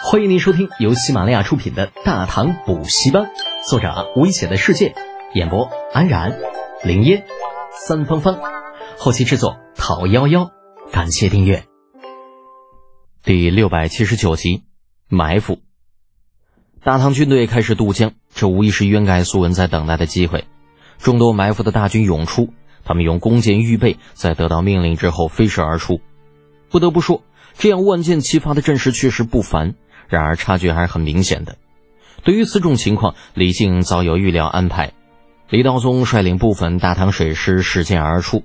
欢迎您收听由喜马拉雅出品的《大唐补习班》，作者危险的世界，演播安然、林烟、三芳芳，后期制作陶幺幺。感谢订阅。第六百七十九集，埋伏。大唐军队开始渡江，这无疑是渊盖苏文在等待的机会。众多埋伏的大军涌出，他们用弓箭预备，在得到命令之后飞射而出。不得不说，这样万箭齐发的阵势确实不凡。然而差距还是很明显的。对于此种情况，李靖早有预料安排。李道宗率领部分大唐水师使箭而出，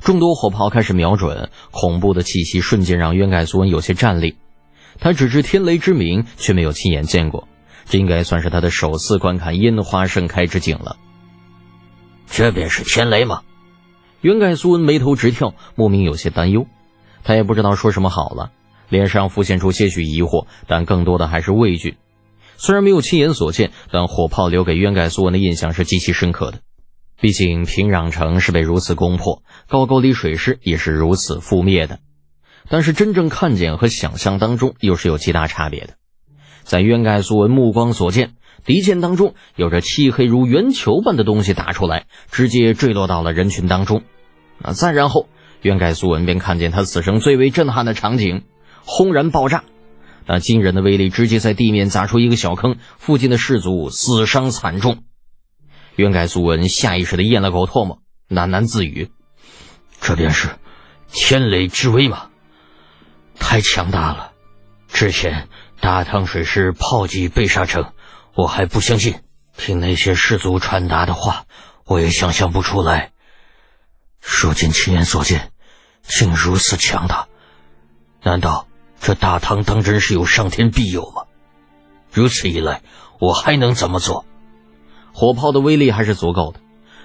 众多火炮开始瞄准，恐怖的气息瞬间让渊盖苏文有些战栗。他只知天雷之名，却没有亲眼见过，这应该算是他的首次观看烟花盛开之景了。这便是天雷吗？渊盖苏文眉头直跳，莫名有些担忧，他也不知道说什么好了。脸上浮现出些许疑惑，但更多的还是畏惧。虽然没有亲眼所见，但火炮留给渊盖苏文的印象是极其深刻的。毕竟平壤城是被如此攻破，高句丽水师也是如此覆灭的。但是真正看见和想象当中又是有极大差别的。在渊盖苏文目光所见，敌舰当中有着漆黑如圆球般的东西打出来，直接坠落到了人群当中。那再然后，渊盖苏文便看见他此生最为震撼的场景。轰然爆炸，那惊人的威力直接在地面砸出一个小坑，附近的士卒死伤惨重。渊盖苏文下意识的咽了口唾沫，喃喃自语：“这便是天雷之威吗？太强大了！之前大唐水师炮击贝沙城，我还不相信；听那些士卒传达的话，我也想象不出来。如今亲眼所见，竟如此强大，难道？”这大唐当真是有上天庇佑吗？如此一来，我还能怎么做？火炮的威力还是足够的，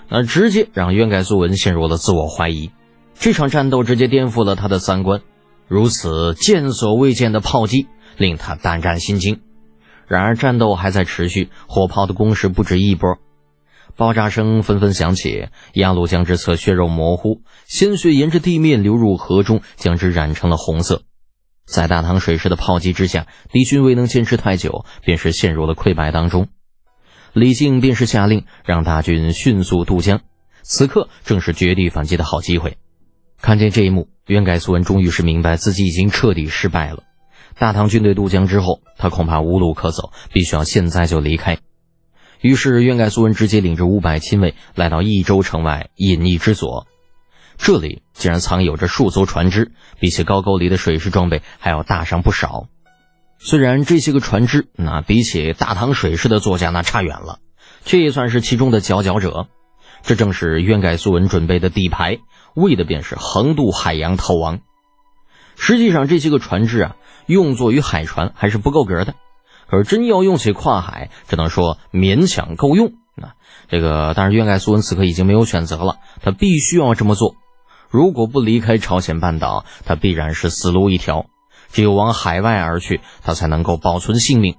那直接让渊盖苏文陷入了自我怀疑。这场战斗直接颠覆了他的三观，如此见所未见的炮击令他胆战心惊。然而战斗还在持续，火炮的攻势不止一波，爆炸声纷纷响起，鸭绿江之侧血肉模糊，鲜血沿着地面流入河中，将之染成了红色。在大唐水师的炮击之下，敌军未能坚持太久，便是陷入了溃败当中。李靖便是下令让大军迅速渡江，此刻正是绝地反击的好机会。看见这一幕，渊盖苏文终于是明白自己已经彻底失败了。大唐军队渡江之后，他恐怕无路可走，必须要现在就离开。于是，渊盖苏文直接领着五百亲卫来到益州城外隐匿之所。这里竟然藏有着数艘船只，比起高句丽的水师装备还要大上不少。虽然这些个船只那比起大唐水师的座驾那差远了，却也算是其中的佼佼者。这正是渊盖苏文准备的底牌，为的便是横渡海洋逃亡。实际上，这些个船只啊，用作于海船还是不够格的。可是真要用起跨海，只能说勉强够用。那这个，但是渊盖苏文此刻已经没有选择了，他必须要这么做。如果不离开朝鲜半岛，他必然是死路一条。只有往海外而去，他才能够保存性命。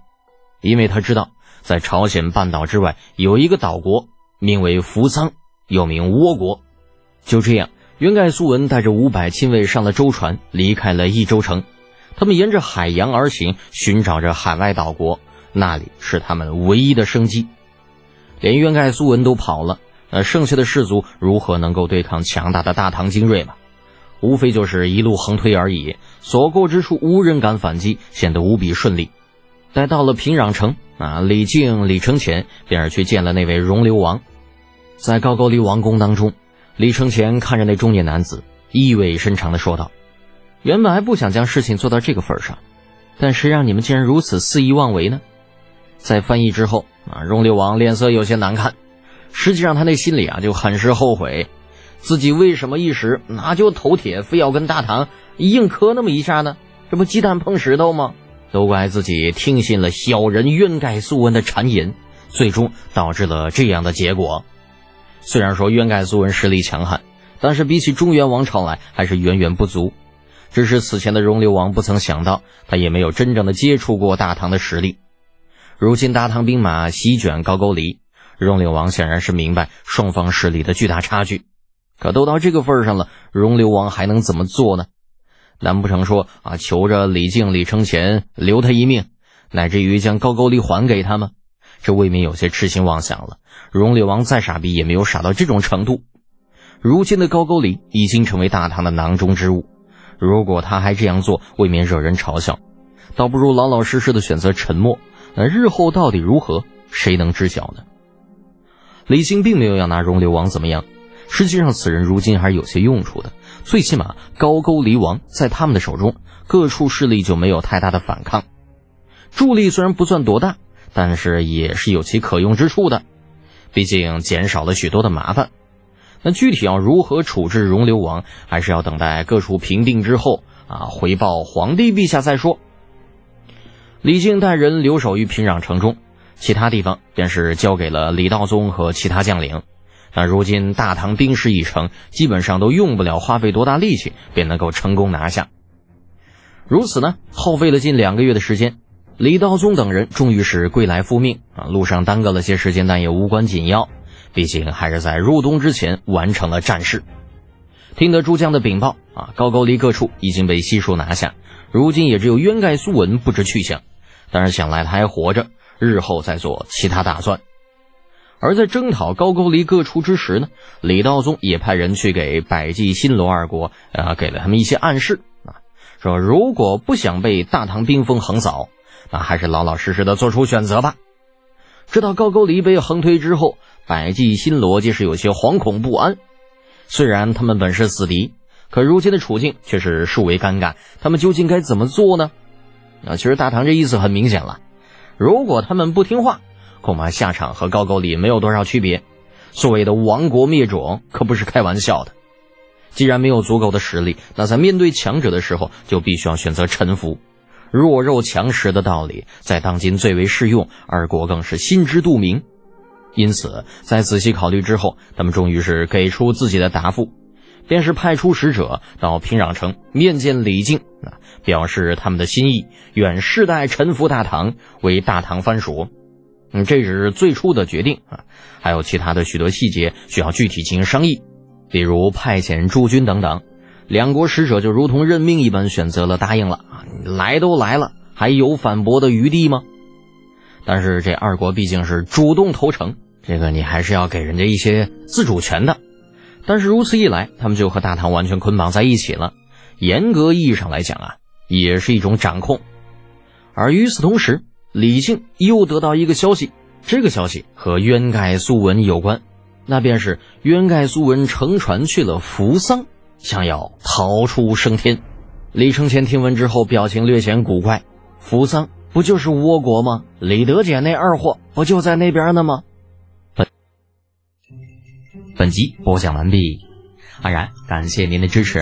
因为他知道，在朝鲜半岛之外有一个岛国，名为扶桑，又名倭国。就这样，元盖苏文带着五百亲卫上了舟船，离开了益州城。他们沿着海洋而行，寻找着海外岛国，那里是他们唯一的生机。连元盖苏文都跑了。那剩下的士卒如何能够对抗强大的大唐精锐嘛？无非就是一路横推而已，所过之处无人敢反击，显得无比顺利。待到了平壤城啊，李靖、李承乾便是去见了那位容流王。在高句丽王宫当中，李承乾看着那中年男子，意味深长的说道：“原本还不想将事情做到这个份上，但谁让你们竟然如此肆意妄为呢？”在翻译之后啊，容流王脸色有些难看。实际上，他那心里啊就很是后悔，自己为什么一时那就头铁，非要跟大唐硬磕那么一下呢？这不鸡蛋碰石头吗？都怪自己听信了小人渊盖素文的谗言，最终导致了这样的结果。虽然说渊盖素文实力强悍，但是比起中原王朝来还是远远不足。只是此前的容流王不曾想到，他也没有真正的接触过大唐的实力。如今大唐兵马席卷高句丽。容流王显然是明白双方实力的巨大差距，可都到这个份上了，容流王还能怎么做呢？难不成说啊，求着李靖、李承乾留他一命，乃至于将高句丽还给他吗，这未免有些痴心妄想了。容柳王再傻逼，也没有傻到这种程度。如今的高句丽已经成为大唐的囊中之物，如果他还这样做，未免惹人嘲笑。倒不如老老实实的选择沉默。那日后到底如何，谁能知晓呢？李靖并没有要拿容流王怎么样，实际上此人如今还是有些用处的。最起码高句丽王在他们的手中，各处势力就没有太大的反抗，助力虽然不算多大，但是也是有其可用之处的。毕竟减少了许多的麻烦。那具体要如何处置容流王，还是要等待各处平定之后啊，回报皇帝陛下再说。李靖带人留守于平壤城中，其他地方便是交给了李道宗和其他将领。那如今大唐兵势已成，基本上都用不了花费多大力气便能够成功拿下。如此呢，耗费了近两个月的时间，李道宗等人终于是归来复命啊！路上耽搁了些时间，但也无关紧要，毕竟还是在入冬之前完成了战事。听得诸将的禀报啊，高句丽各处已经被悉数拿下，如今也只有渊盖苏文不知去向。但是想来他还活着，日后再做其他打算。而在征讨高句丽各处之时呢，李道宗也派人去给百济、新罗二国，啊，给了他们一些暗示啊，说如果不想被大唐兵锋横扫，那还是老老实实的做出选择吧。知道高句丽被横推之后，百济、新罗皆是有些惶恐不安。虽然他们本是死敌，可如今的处境却是殊为尴尬，他们究竟该怎么做呢？啊，其实大唐这意思很明显了，如果他们不听话，恐怕下场和高句丽没有多少区别。所谓的亡国灭种可不是开玩笑的。既然没有足够的实力，那在面对强者的时候，就必须要选择臣服。弱肉强食的道理在当今最为适用，二国更是心知肚明。因此，在仔细考虑之后，他们终于是给出自己的答复。便是派出使者到平壤城面见李靖，啊，表示他们的心意，愿世代臣服大唐，为大唐藩属。嗯，这是最初的决定啊，还有其他的许多细节需要具体进行商议，比如派遣驻军等等。两国使者就如同任命一般，选择了答应了啊，来都来了，还有反驳的余地吗？但是这二国毕竟是主动投诚，这个你还是要给人家一些自主权的。但是如此一来，他们就和大唐完全捆绑在一起了。严格意义上来讲啊，也是一种掌控。而与此同时，李靖又得到一个消息，这个消息和渊盖苏文有关，那便是渊盖苏文乘船去了扶桑，想要逃出升天。李承乾听闻之后，表情略显古怪：“扶桑不就是倭国吗？李德俭那二货不就在那边呢吗？”本集播讲完毕，安然感谢您的支持。